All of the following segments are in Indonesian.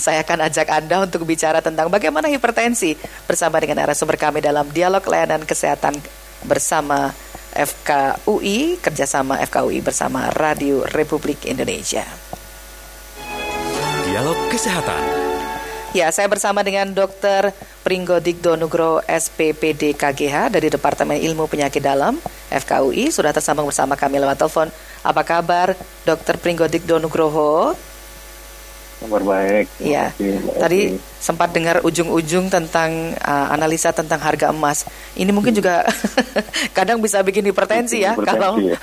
saya akan ajak Anda untuk bicara tentang bagaimana hipertensi bersama dengan narasumber kami dalam dialog layanan kesehatan bersama FKUI, kerjasama FKUI bersama Radio Republik Indonesia. Dialog Kesehatan Ya, saya bersama dengan Dr. Pringgo Digdo Nugro SPPD KGH dari Departemen Ilmu Penyakit Dalam FKUI sudah tersambung bersama kami lewat telepon. Apa kabar Dr. Pringgo Digdo Nugroho? Kabar baik. Iya. Tadi sempat dengar ujung-ujung tentang uh, analisa tentang harga emas. Ini mungkin juga kadang bisa bikin hipertensi ya kalau ya.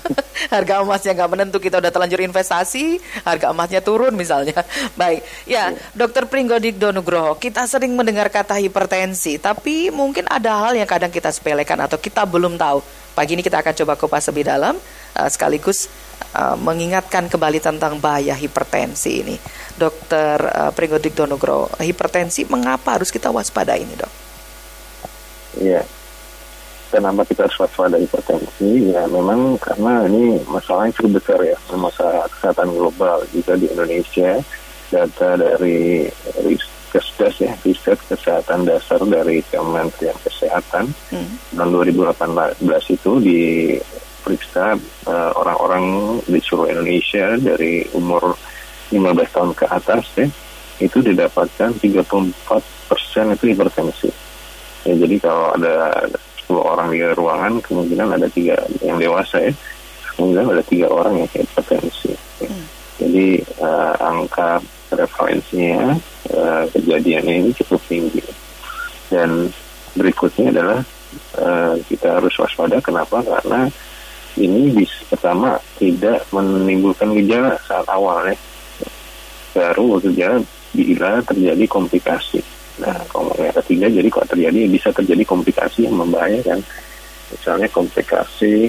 harga emasnya nggak menentu kita udah terlanjur investasi, harga emasnya turun misalnya. Baik. Ya, ya. Dokter Pringgodik Donugroho, kita sering mendengar kata hipertensi, tapi mungkin ada hal yang kadang kita sepelekan atau kita belum tahu. Pagi ini kita akan coba kupas lebih dalam uh, sekaligus uh, mengingatkan kembali tentang bahaya hipertensi ini. Dokter uh, Pringgodik Donogro, hipertensi mengapa harus kita waspada ini dok? Iya, kenapa kita harus waspada hipertensi? Ya memang karena ini masalah yang cukup besar ya, masalah kesehatan global juga di Indonesia. Data dari Kesdas ya, riset kesehatan dasar dari Kementerian Kesehatan hmm. tahun 2018 itu di periksa uh, orang-orang di seluruh Indonesia dari umur 15 tahun ke atas ya itu didapatkan 34 persen itu hipertensi. Ya, jadi kalau ada 10 orang di ruangan kemungkinan ada tiga yang dewasa ya kemungkinan ada tiga orang yang hipertensi. Ya. Hmm. Jadi uh, angka prevalensinya uh, kejadiannya ini cukup tinggi dan berikutnya adalah uh, kita harus waspada kenapa karena ini bisa pertama tidak menimbulkan gejala saat awal ya baru gejala bila terjadi komplikasi. Nah yang ketiga jadi kalau terjadi bisa terjadi komplikasi yang membahayakan. Misalnya komplikasi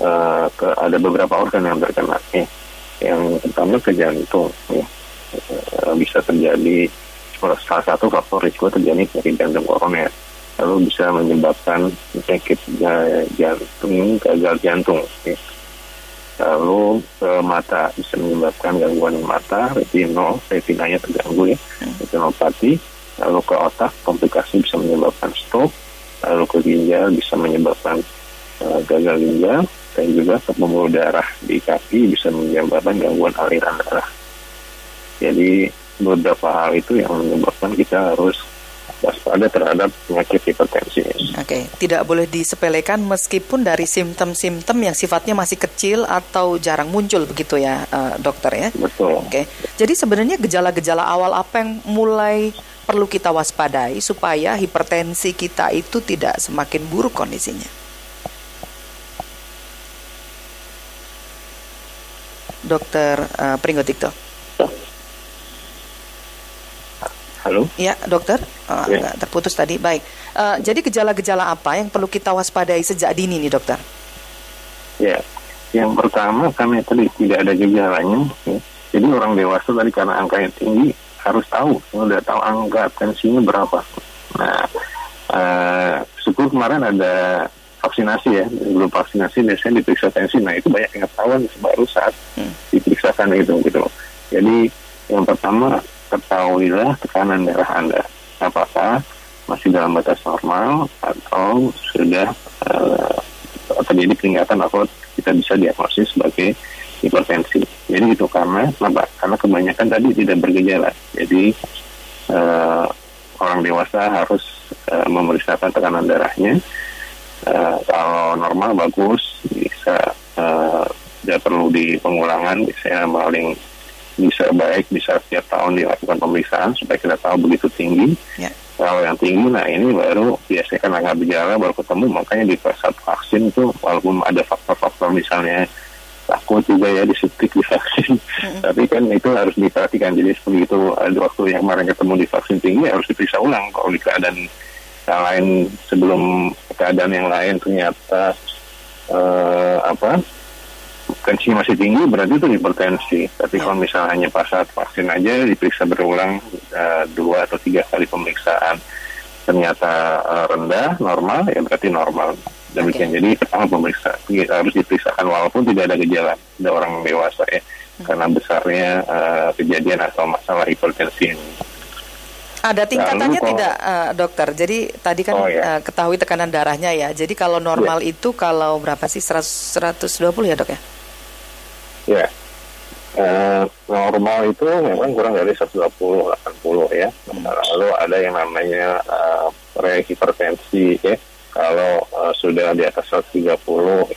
uh, ke ada beberapa organ yang terkena ya. yang pertama ke jantung ya. Uh, bisa terjadi salah satu faktor risiko terjadi dari jantung koroner lalu bisa menyebabkan penyakit jantung, gagal jantung. Ya. Lalu ke mata bisa menyebabkan gangguan mata, retinol, retinanya terganggu ya, hmm. retinopati. Lalu ke otak, komplikasi bisa menyebabkan stroke. Lalu ke ginjal bisa menyebabkan uh, gagal ginjal dan juga ke pembuluh darah di kaki bisa menyebabkan gangguan aliran darah. Jadi beberapa hal itu yang menyebabkan kita harus waspada terhadap penyakit hipertensi. Oke, okay. tidak boleh disepelekan meskipun dari simptom-simptom yang sifatnya masih kecil atau jarang muncul begitu ya, uh, dokter ya. Betul. Oke, okay. jadi sebenarnya gejala-gejala awal apa yang mulai perlu kita waspadai supaya hipertensi kita itu tidak semakin buruk kondisinya? Dokter uh, Pringgotikto. Halo? Ya, dokter. Uh, ya. terputus tadi. Baik. Uh, jadi gejala-gejala apa yang perlu kita waspadai sejak dini nih, dokter? Ya, yang pertama karena tadi tidak ada gejalanya. Ya. Jadi orang dewasa tadi karena angkanya tinggi harus tahu, sudah tahu angka tensinya berapa. Nah, uh, syukur kemarin ada vaksinasi ya, belum vaksinasi biasanya diperiksa tensi. Nah itu banyak yang ketahuan baru saat hmm. diperiksakan itu gitu. Jadi yang pertama ketahuilah tekanan darah Anda. Apakah masih dalam batas normal atau sudah uh, terjadi peningkatan atau kita bisa diagnosis sebagai hipertensi. Jadi itu karena kenapa? Karena kebanyakan tadi tidak bergejala. Jadi uh, orang dewasa harus uh, memeriksakan tekanan darahnya. Uh, kalau normal bagus, bisa uh, tidak perlu di pengulangan, bisa paling bisa baik bisa setiap tahun dilakukan pemeriksaan supaya kita tahu begitu tinggi. Ya. Kalau yang tinggi, nah ini baru biasanya kan nggak berjalan baru ketemu, makanya di saat vaksin itu walaupun ada faktor-faktor misalnya takut juga ya disuntik di vaksin, mm-hmm. tapi kan itu harus diperhatikan. Jadi seperti itu ada waktu yang kemarin ketemu di vaksin tinggi harus diperiksa ulang kalau di keadaan yang lain sebelum keadaan yang lain ternyata uh, apa tensi masih tinggi berarti itu hipertensi. Tapi ya. kalau misalnya hanya pas saat vaksin aja diperiksa berulang uh, dua atau tiga kali pemeriksaan ternyata uh, rendah normal ya berarti normal. Demikian okay. jadi pertama pemeriksa harus diperiksakan walaupun tidak ada gejala ada orang dewasa ya karena besarnya uh, kejadian atau masalah hipertensi ini. Ada tingkatannya kalau, tidak, uh, dokter? Jadi tadi kan oh, ya. uh, ketahui tekanan darahnya ya. Jadi kalau normal ya. itu kalau berapa sih? 100, 120 ya dok ya? Ya, uh, normal itu memang kurang dari 120, 80 ya. Hmm. Lalu ada yang namanya uh, prehipertensi ya. Kalau uh, sudah di atas 130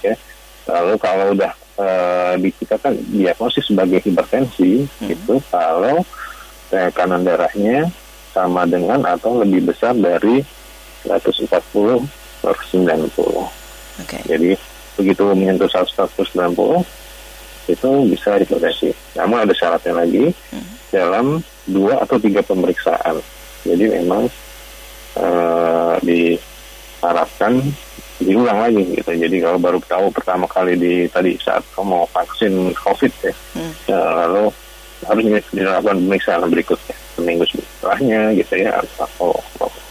ya. Lalu kalau udah uh, di kita kan diagnosis sebagai hipertensi hmm. itu kalau tekanan darahnya sama dengan atau lebih besar dari 140 per 90. Okay. Jadi begitu menyentuh 190 itu bisa hipertensi. Namun ada syaratnya lagi hmm. dalam dua atau tiga pemeriksaan. Jadi memang uh, diharapkan diulang lagi gitu. Jadi kalau baru tahu pertama kali di tadi saat kamu mau vaksin COVID ya, hmm. ya lalu harus dilakukan pemeriksaan berikutnya seminggu setelahnya gitu ya atau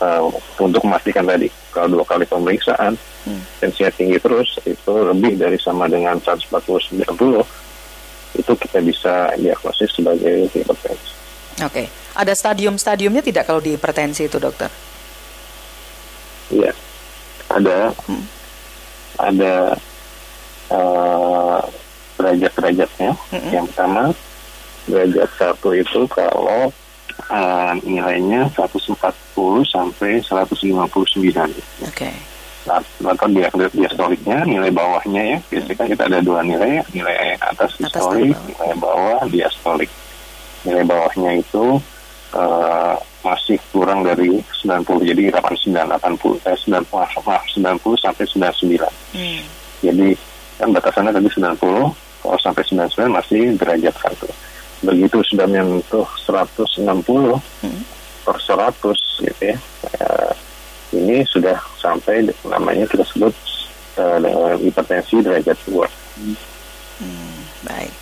uh, untuk memastikan tadi kalau dua kali pemeriksaan hmm. tensinya tinggi terus itu lebih dari sama dengan 140 90 itu kita bisa diagnosis sebagai hipertensi. Oke, okay. ada stadium-stadiumnya tidak kalau di hipertensi itu dokter? Iya, ada, hmm. ada uh, derajat-derajatnya. Hmm. Yang pertama derajat satu itu kalau uh, nilainya 140 sampai 159. Oke. Okay. Nah, atau diastoliknya nilai bawahnya ya biasanya kan kita ada dua nilai nilai atas diastolik nilai bawah diastolik nilai bawahnya itu uh, masih kurang dari 90 jadi 89 80 eh 90 maaf 90 sampai 99 hmm. jadi kan batasannya tadi 90 kalau sampai 99 masih derajat satu begitu sudah menyentuh 160 hmm. per 100 gitu ya uh, ini sudah sampai namanya kita sebut uh, dengan hipertensi derajat 2 hmm, baik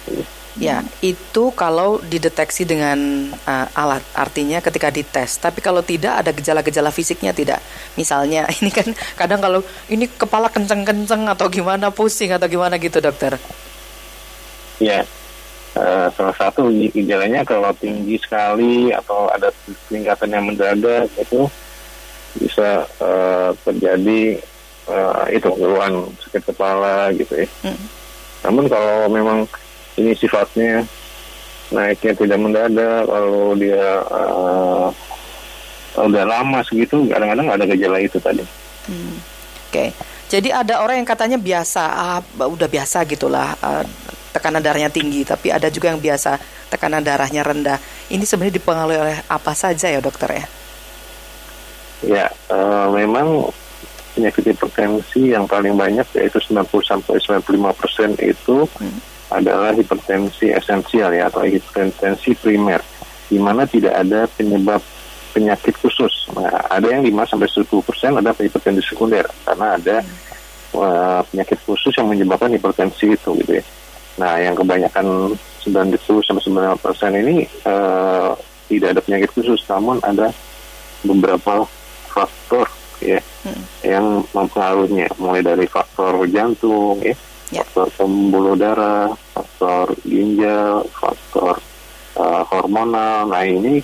Ya, itu kalau dideteksi dengan uh, alat, artinya ketika dites. Tapi kalau tidak ada gejala-gejala fisiknya tidak. Misalnya ini kan kadang kalau ini kepala kenceng-kenceng atau gimana pusing atau gimana gitu dokter. Ya, Uh, salah satu gejalanya kalau tinggi sekali atau ada peningkatan yang mendadak itu bisa uh, terjadi uh, itu keluhan sakit kepala gitu ya. Hmm. Namun kalau memang ini sifatnya naiknya tidak mendadak, lalu dia uh, udah lama segitu, kadang-kadang ada gejala itu tadi. Hmm. Oke, okay. jadi ada orang yang katanya biasa, ah, udah biasa gitulah. Uh, tekanan darahnya tinggi, tapi ada juga yang biasa tekanan darahnya rendah. Ini sebenarnya dipengaruhi oleh apa saja ya dokter ya? Ya, uh, memang penyakit hipertensi yang paling banyak yaitu 90 sampai 95 persen itu hmm. adalah hipertensi esensial ya atau hipertensi primer, di mana tidak ada penyebab penyakit khusus. Nah, ada yang 5 sampai 10 persen ada hipertensi sekunder karena ada hmm. uh, penyakit khusus yang menyebabkan hipertensi itu gitu ya. Nah, yang kebanyakan 90 sampai 90 persen ini uh, tidak ada penyakit khusus, namun ada beberapa faktor ya hmm. yang mempengaruhinya, mulai dari faktor jantung, ya, yeah. faktor pembuluh darah, faktor ginjal, faktor uh, hormonal. Nah, ini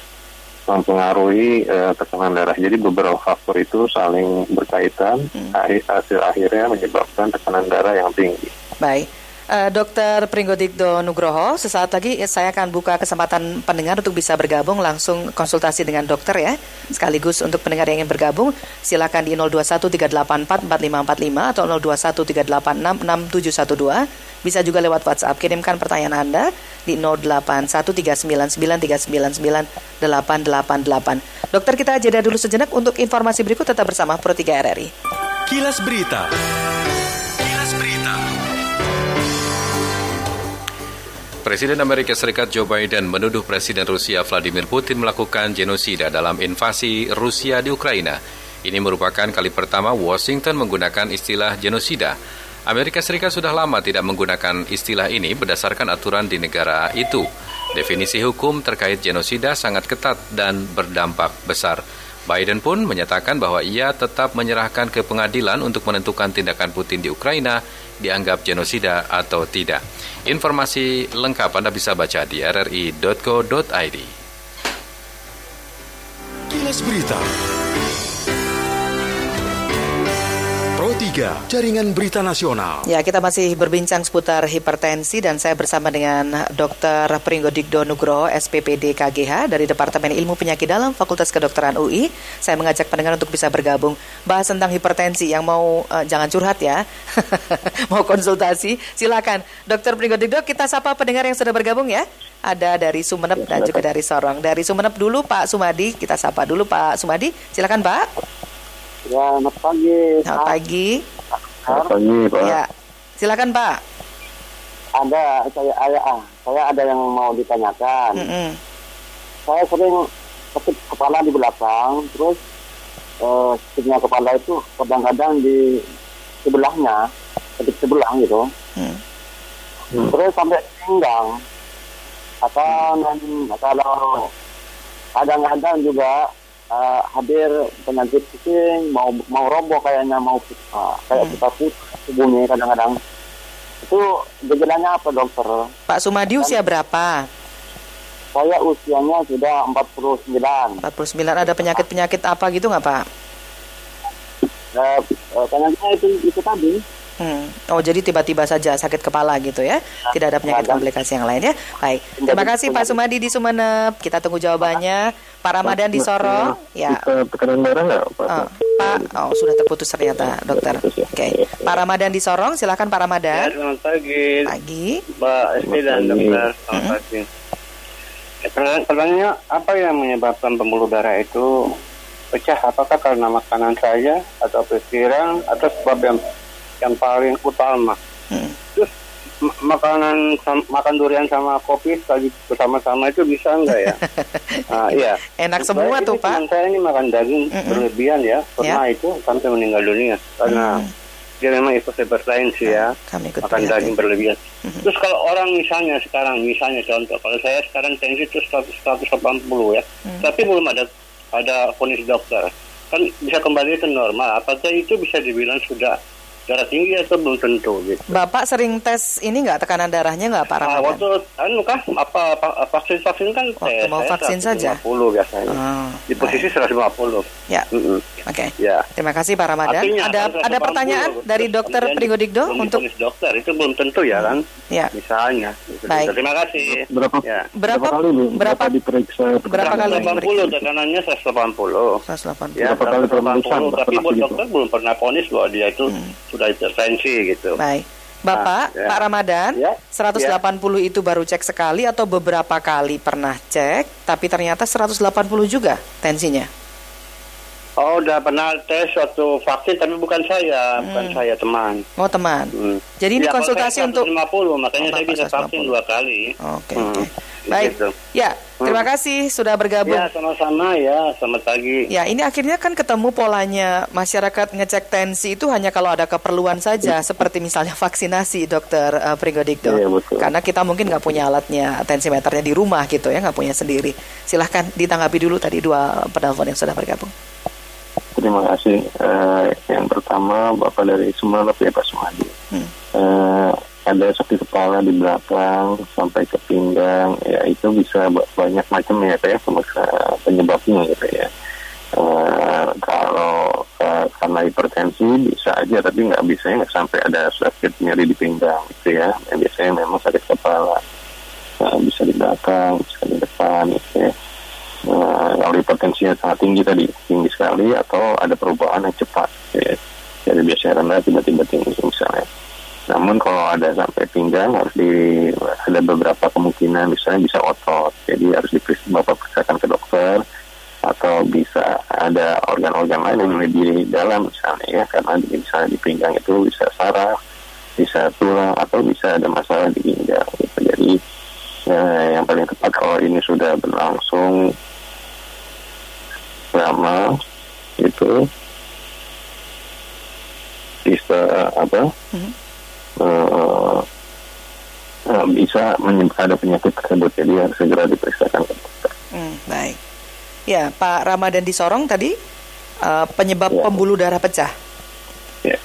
mempengaruhi uh, tekanan darah. Jadi beberapa faktor itu saling berkaitan, hmm. hasil akhirnya menyebabkan tekanan darah yang tinggi. Baik. Uh, Dokter Pringgodikdo Nugroho, sesaat lagi saya akan buka kesempatan pendengar untuk bisa bergabung langsung konsultasi dengan dokter ya. Sekaligus untuk pendengar yang ingin bergabung, silakan di 0213844545 atau 0213866712. Bisa juga lewat WhatsApp kirimkan pertanyaan Anda di 081399399888. Dokter kita jeda dulu sejenak untuk informasi berikut tetap bersama Pro 3 RRI. Kilas Berita. Presiden Amerika Serikat Joe Biden menuduh Presiden Rusia Vladimir Putin melakukan genosida dalam invasi Rusia di Ukraina. Ini merupakan kali pertama Washington menggunakan istilah genosida. Amerika Serikat sudah lama tidak menggunakan istilah ini berdasarkan aturan di negara itu. Definisi hukum terkait genosida sangat ketat dan berdampak besar. Biden pun menyatakan bahwa ia tetap menyerahkan ke pengadilan untuk menentukan tindakan Putin di Ukraina dianggap genosida atau tidak. Informasi lengkap Anda bisa baca di rri.co.id. Kilas Berita 3, Jaringan Berita Nasional. Ya, kita masih berbincang seputar hipertensi dan saya bersama dengan Dr. Pringgo Digdo Nugroho, SPPD KGH dari Departemen Ilmu Penyakit Dalam Fakultas Kedokteran UI. Saya mengajak pendengar untuk bisa bergabung bahas tentang hipertensi yang mau uh, jangan curhat ya. mau konsultasi, silakan. Dr. Pringgo Digdo, kita sapa pendengar yang sudah bergabung ya. Ada dari Sumeneb dan juga dari Sorong. Dari Sumeneb dulu Pak Sumadi, kita sapa dulu Pak Sumadi. Silakan Pak. Ya, selamat pagi. Selamat pagi. Selamat pagi, Pak. Ya, silakan Pak. Ada saya ada ah, saya ada yang mau ditanyakan. Mm -mm. Saya sering sakit kepala di belakang, terus eh, sakitnya kepala itu kadang-kadang di sebelahnya, sakit sebelah gitu. Hmm. Terus sampai pinggang. Atau nanti kalau kadang-kadang juga eh, hadir penyakit pusing, mau mau roboh kayaknya mau uh, kayak Hmm. kita putus tubuhnya kadang-kadang. Itu gejalanya apa dokter? Pak Sumadi usia berapa? Saya usianya sudah 49. 49 ada penyakit-penyakit apa gitu nggak Pak? Eh, eh, penyakitnya itu itu tadi. Hmm. Oh jadi tiba-tiba saja sakit kepala gitu ya? Tidak ada penyakit Ada. komplikasi yang lain ya? Baik. Terima kasih Pak Sumadi di Sumeneb. Kita tunggu jawabannya. Pak Ramadan di Sorong. Ya. Bisa tekanan darah nggak, Pak? Oh, Pak, oh sudah terputus ternyata dokter. Terputus ya. Oke. Pak Ramadan di Sorong, silakan Pak Ya, Ramadan. selamat pagi, Pagi. Mbak Esti dan pagi. dokter. Selamat pagi. Ya, pertanyaan- Pertanyaannya, apa yang menyebabkan pembuluh darah itu pecah? Apakah karena makanan saja, atau pikiran, atau sebab yang yang paling utama? Hmm. Makanan sam- makan durian sama kopi sekali bersama-sama itu bisa enggak ya? nah, iya. Enak semua tuh Pak. Saya ini makan daging berlebihan ya, pernah itu sampai meninggal dunia karena Hmm. dia memang ikut hipertensi ya Kami ikut makan prihatin. daging berlebihan. Terus kalau orang misalnya sekarang, misalnya contoh, kalau saya sekarang tensi itu 100, 180 ya, tapi belum ada ada ponis dokter, kan bisa kembali ke normal. Apakah itu bisa dibilang sudah darah tinggi atau belum tentu gitu? Bapak sering tes ini nggak tekanan darahnya nggak Pak Nah, Ramadan? waktu anu kan apa, apa vaksin vaksin kan Waktu saya- mau saya vaksin saja? 150 biasanya Oh, di posisi 150. Ya, Mm-mm. oke. Ya. Terima kasih Pak Ramadan. Artinya, ada ada 180, pertanyaan dari Dokter belum untuk dokter itu belum tentu ya kan? ya Misalnya. Gitu. Baik. Terima kasih. Berapa Ya. berapa kali Bu? berapa diperiksa? berapa kali 180 tekanannya 180. 180. Ya, Berapa kali pemeriksaan, 180. Pak, Tapi buat dokter belum pernah ponis bahwa dia itu Hmm. Sudah intervensi gitu. Baik. Bapak, Nah, ya. Pak Ramadan, Ya, 180 itu baru cek sekali atau beberapa kali pernah cek, tapi ternyata 180 juga tensinya. Oh, udah pernah tes waktu vaksin tapi bukan saya, bukan saya teman. Oh teman. Hmm. Jadi ini Ya, konsultasi untuk 150, makanya Oh, saya bisa 150. vaksin dua kali. Oke, Hmm, oke. Baik. gitu. Ya, terima kasih sudah bergabung. Ya, sama-sama ya. Selamat pagi. Ya, ini akhirnya kan ketemu polanya masyarakat ngecek tensi itu hanya kalau ada keperluan saja, seperti misalnya vaksinasi, Dokter uh, Pringgodikdo. Iya, betul. Karena kita mungkin nggak punya alatnya, tensimeternya di rumah gitu ya, nggak punya sendiri. Silahkan ditanggapi dulu tadi dua penelpon yang sudah bergabung. Terima kasih. Eh, yang pertama Bapak dari Sumeneb ya Pak Sumadi. Hmm. Eh, ada sakit kepala di belakang sampai ke pinggang, ya itu bisa ba- banyak macam ya ya penyebab- penyebabnya gitu ya. Eh, kalau eh, karena hipertensi bisa aja, tapi nggak bisa nggak sampai ada sakit nyeri di pinggang gitu ya. Yang biasanya memang sakit kepala Eh, bisa di belakang, bisa di depan gitu ya. Nah, kalau hipertensinya sangat tinggi tadi, tinggi sekali atau ada perubahan yang cepat. Ya. Jadi biasanya rendah tiba-tiba tinggi misalnya. Namun kalau ada sampai pinggang harus di ada beberapa kemungkinan misalnya bisa otot. Jadi harus diperiksa Bapak periksakan ke dokter atau bisa ada organ-organ lain yang lebih dalam misalnya ya karena di, misalnya di pinggang itu bisa saraf, bisa tulang atau bisa ada masalah di ginjal gitu. Jadi ya, yang paling tepat kalau ini sudah berlangsung lama itu bisa apa Mhm. eh, eh, bisa ada penyakit tersebut jadi harus segera diperiksakan ke dokter. Hmm, baik. Ya, Pak Ramadan di Sorong tadi uh, penyebab Ya. pembuluh darah pecah. Ya.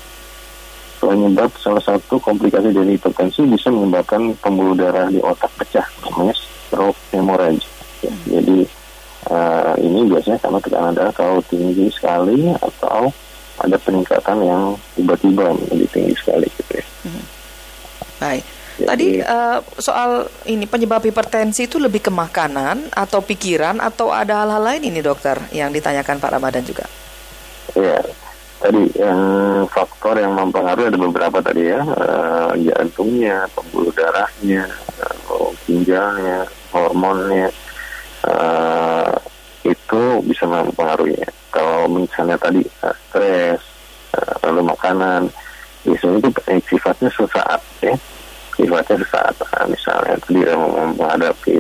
penyebab salah satu komplikasi dari hipertensi bisa menyebabkan pembuluh darah di otak pecah namanya stroke hemorrhage ya, jadi uh, ini biasanya karena tekanan darah terlalu tinggi sekali atau ada peningkatan yang tiba-tiba menjadi tinggi sekali gitu ya. Hmm. Baik. Tadi uh, soal ini penyebab hipertensi itu lebih ke makanan atau pikiran atau ada hal-hal lain ini dokter yang ditanyakan Pak Ramadan juga. Iya, tadi yang faktor yang mempengaruhi ada beberapa tadi ya, uh, jantungnya, pembuluh darahnya, ginjalnya, hormonnya, uh, itu bisa mempengaruhinya. Kalau misalnya tadi uh, stres, uh, lalu makanan, biasanya itu sifatnya sesaat ya sifatnya sesaat misalnya tadi menghadapi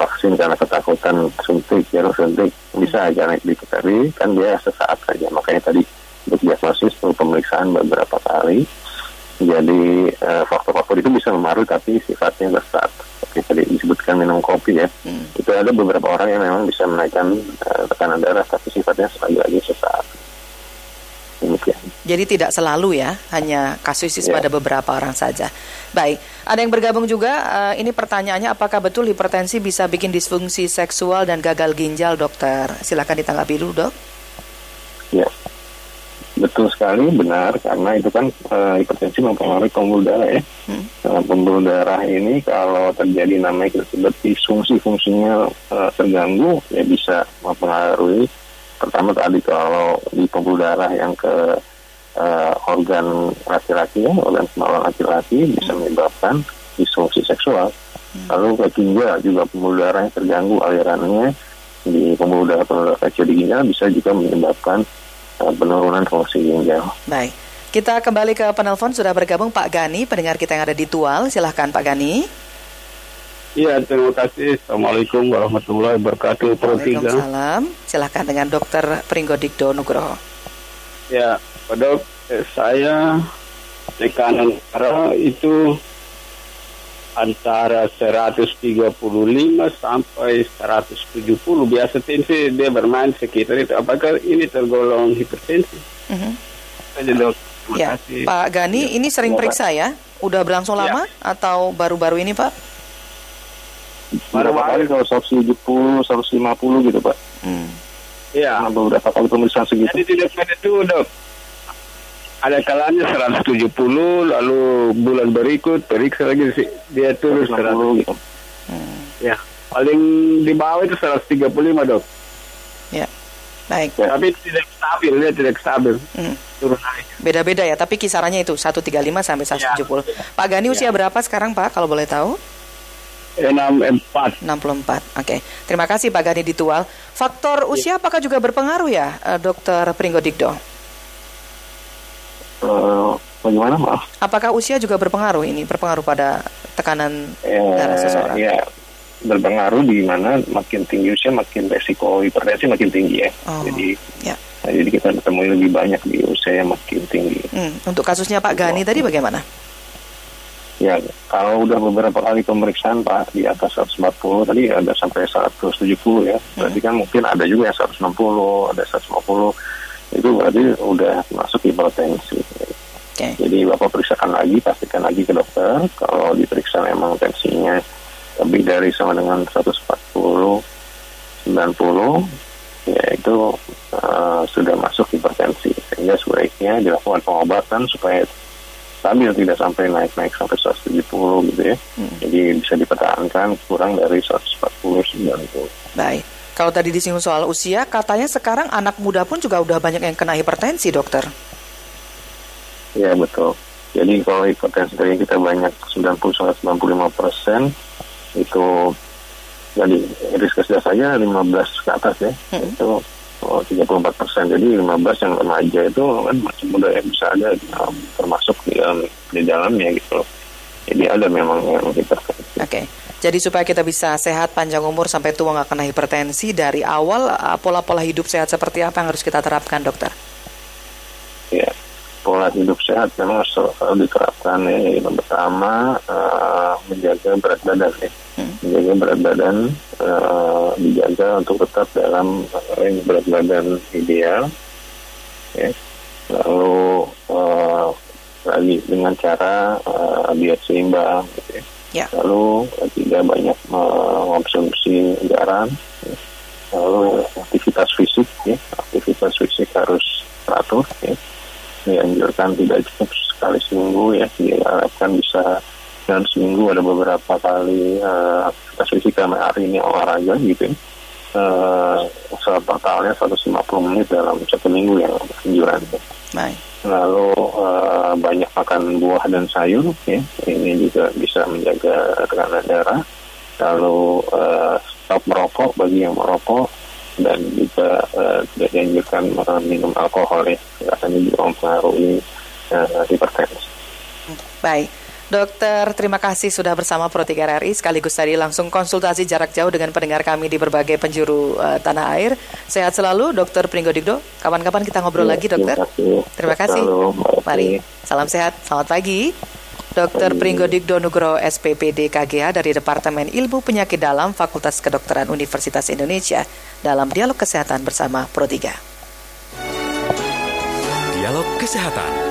vaksin karena ketakutan suntik jarum suntik bisa aja naik dikit. Tapi kan dia sesaat saja. Makanya tadi untuk diagnosis perlu pemeriksaan beberapa kali. Jadi eh, faktor-faktor itu bisa mempengaruhi tapi sifatnya sesaat seperti tadi disebutkan minum kopi ya. Hmm. itu ada beberapa orang yang memang bisa menaikkan uh, tekanan darah tapi sifatnya sekali lagi sesaat. Demikian. Jadi tidak selalu ya, hanya kasuisis ya. pada beberapa orang saja. Baik, ada yang bergabung juga. Uh, ini pertanyaannya, apakah betul hipertensi bisa bikin disfungsi seksual dan gagal ginjal, dokter? Silakan ditanggapi dulu, dok. Ya, betul sekali, benar. Karena itu kan uh, hipertensi mempengaruhi pembuluh darah ya. Hmm. Uh, pembuluh darah ini kalau terjadi namanya kita sebut disfungsi fungsinya uh, terganggu, ya bisa mempengaruhi pertama tadi kalau di pembuluh darah yang ke uh, organ laki-laki ya, organ kemaluan laki-laki bisa menyebabkan disfungsi seksual. Lalu ke ginjal juga pembuluh darah yang terganggu alirannya di pembuluh darah pembuluh darah kecil di ginjal bisa juga menyebabkan uh, penurunan fungsi ginjal. Baik. Kita kembali ke penelpon sudah bergabung Pak Gani, pendengar kita yang ada di Tual. Silahkan Pak Gani. Iya, terima kasih. Assalamualaikum warahmatullahi wabarakatuh. Waalaikumsalam. Silahkan dengan Dokter Pringgo Dikdo Nugroho. Ya, Pak Dok, eh, saya tekanan darah itu antara 135 sampai 170. Biasa tensi dia bermain sekitar itu. Apakah ini tergolong hipertensi? Uh mhm. -huh. dok. ya, kasih. Pak Gani, ya. ini sering periksa ya? Udah berlangsung ya. lama atau baru-baru ini Pak? Kali kalau 170, 150 gitu Pak? Hmm. Iya. Nah, beberapa kali pemeriksaan segitu. Jadi tidak pada itu dok. Ada kalanya 170, lalu bulan berikut periksa lagi sih dia turun 160 gitu. Hmm. Ya, paling di bawah itu 135 dok. Ya. Baik. Ya. Tapi tidak stabil, dia tidak stabil. Hmm. Turun naik. Beda-beda ya, tapi kisarannya itu 135 sampai 170. Ya. Pak Gani usia ya. berapa sekarang Pak kalau boleh tahu? 64. 64. Oke. Terima kasih Pak Gani Ditual. Faktor iya. usia apakah juga berpengaruh ya, uh, Dokter Pringgo Dikdo? Uh, bagaimana maaf? Apakah usia juga berpengaruh ini berpengaruh pada tekanan uh, darah seseorang? Ya, berpengaruh di mana makin tinggi usia makin resiko hipertensi makin tinggi ya. Oh, jadi ya. Nah, jadi kita ketemu lebih banyak di usia yang makin tinggi. Hmm, untuk kasusnya Pak Gani oh. tadi bagaimana? Ya, kalau udah beberapa kali pemeriksaan Pak di atas 140 tadi ada sampai 170 ya. Berarti kan mungkin ada juga yang 160, ada 150. Itu berarti udah masuk hipertensi. Okay. Jadi Bapak periksakan lagi, pastikan lagi ke dokter. Kalau diperiksa memang tensinya lebih dari sama dengan 140, 90, ya itu uh, sudah masuk hipertensi. Sehingga sebaiknya dilakukan pengobatan supaya stabil tidak sampai naik-naik sampai 170 gitu ya. Hmm. Jadi bisa dipertahankan kurang dari 140 90. Baik. Kalau tadi disinggung soal usia, katanya sekarang anak muda pun juga udah banyak yang kena hipertensi, dokter. Ya betul. Jadi kalau hipertensi tadi kita banyak 90-95 persen itu jadi risk saja 15 ke atas ya. Hmm. Itu 34 persen. Jadi 15 yang remaja itu kan masih muda yang bisa ada um, termasuk di dalam di dalamnya gitu. Jadi ada memang yang hipertensi. Oke. Okay. Jadi supaya kita bisa sehat panjang umur sampai tua nggak kena hipertensi dari awal uh, pola-pola hidup sehat seperti apa yang harus kita terapkan dokter? Ya, pola hidup sehat memang harus diterapkan ya. Yang pertama uh, menjaga berat badan ya menjaga berat badan uh, dijaga untuk tetap dalam range berat badan ideal ya. lalu uh, lagi dengan cara uh, diet seimbang gitu ya. Ya. lalu tidak banyak mengonsumsi garam ya. lalu aktivitas fisik ya aktivitas fisik harus teratur ya dianjurkan tidak cukup sekali seminggu ya diharapkan bisa dalam seminggu ada beberapa kali uh, aktivitas fisik hari ini olahraga gitu ya. Uh, totalnya 150 menit dalam satu minggu yang anjuran. Baik. Lalu uh, banyak makan buah dan sayur, ya ini juga bisa menjaga tekanan darah. Lalu uh, stop merokok bagi yang merokok dan juga uh, tidak dianjurkan minum alkohol ya, karena juga mempengaruhi uh, hipertensi. Baik. Dokter, terima kasih sudah bersama Pro 3 RRI sekaligus tadi langsung konsultasi jarak jauh dengan pendengar kami di berbagai penjuru uh, tanah air. Sehat selalu, Dokter Pringgo Digdo. Kapan-kapan kita ngobrol ya, lagi, Dokter. Terima kasih. Mari, salam sehat. Selamat pagi. Dr. Pringgo Digdo Nugroho SPPD KGH dari Departemen Ilmu Penyakit Dalam Fakultas Kedokteran Universitas Indonesia dalam Dialog Kesehatan bersama Pro 3. Dialog Kesehatan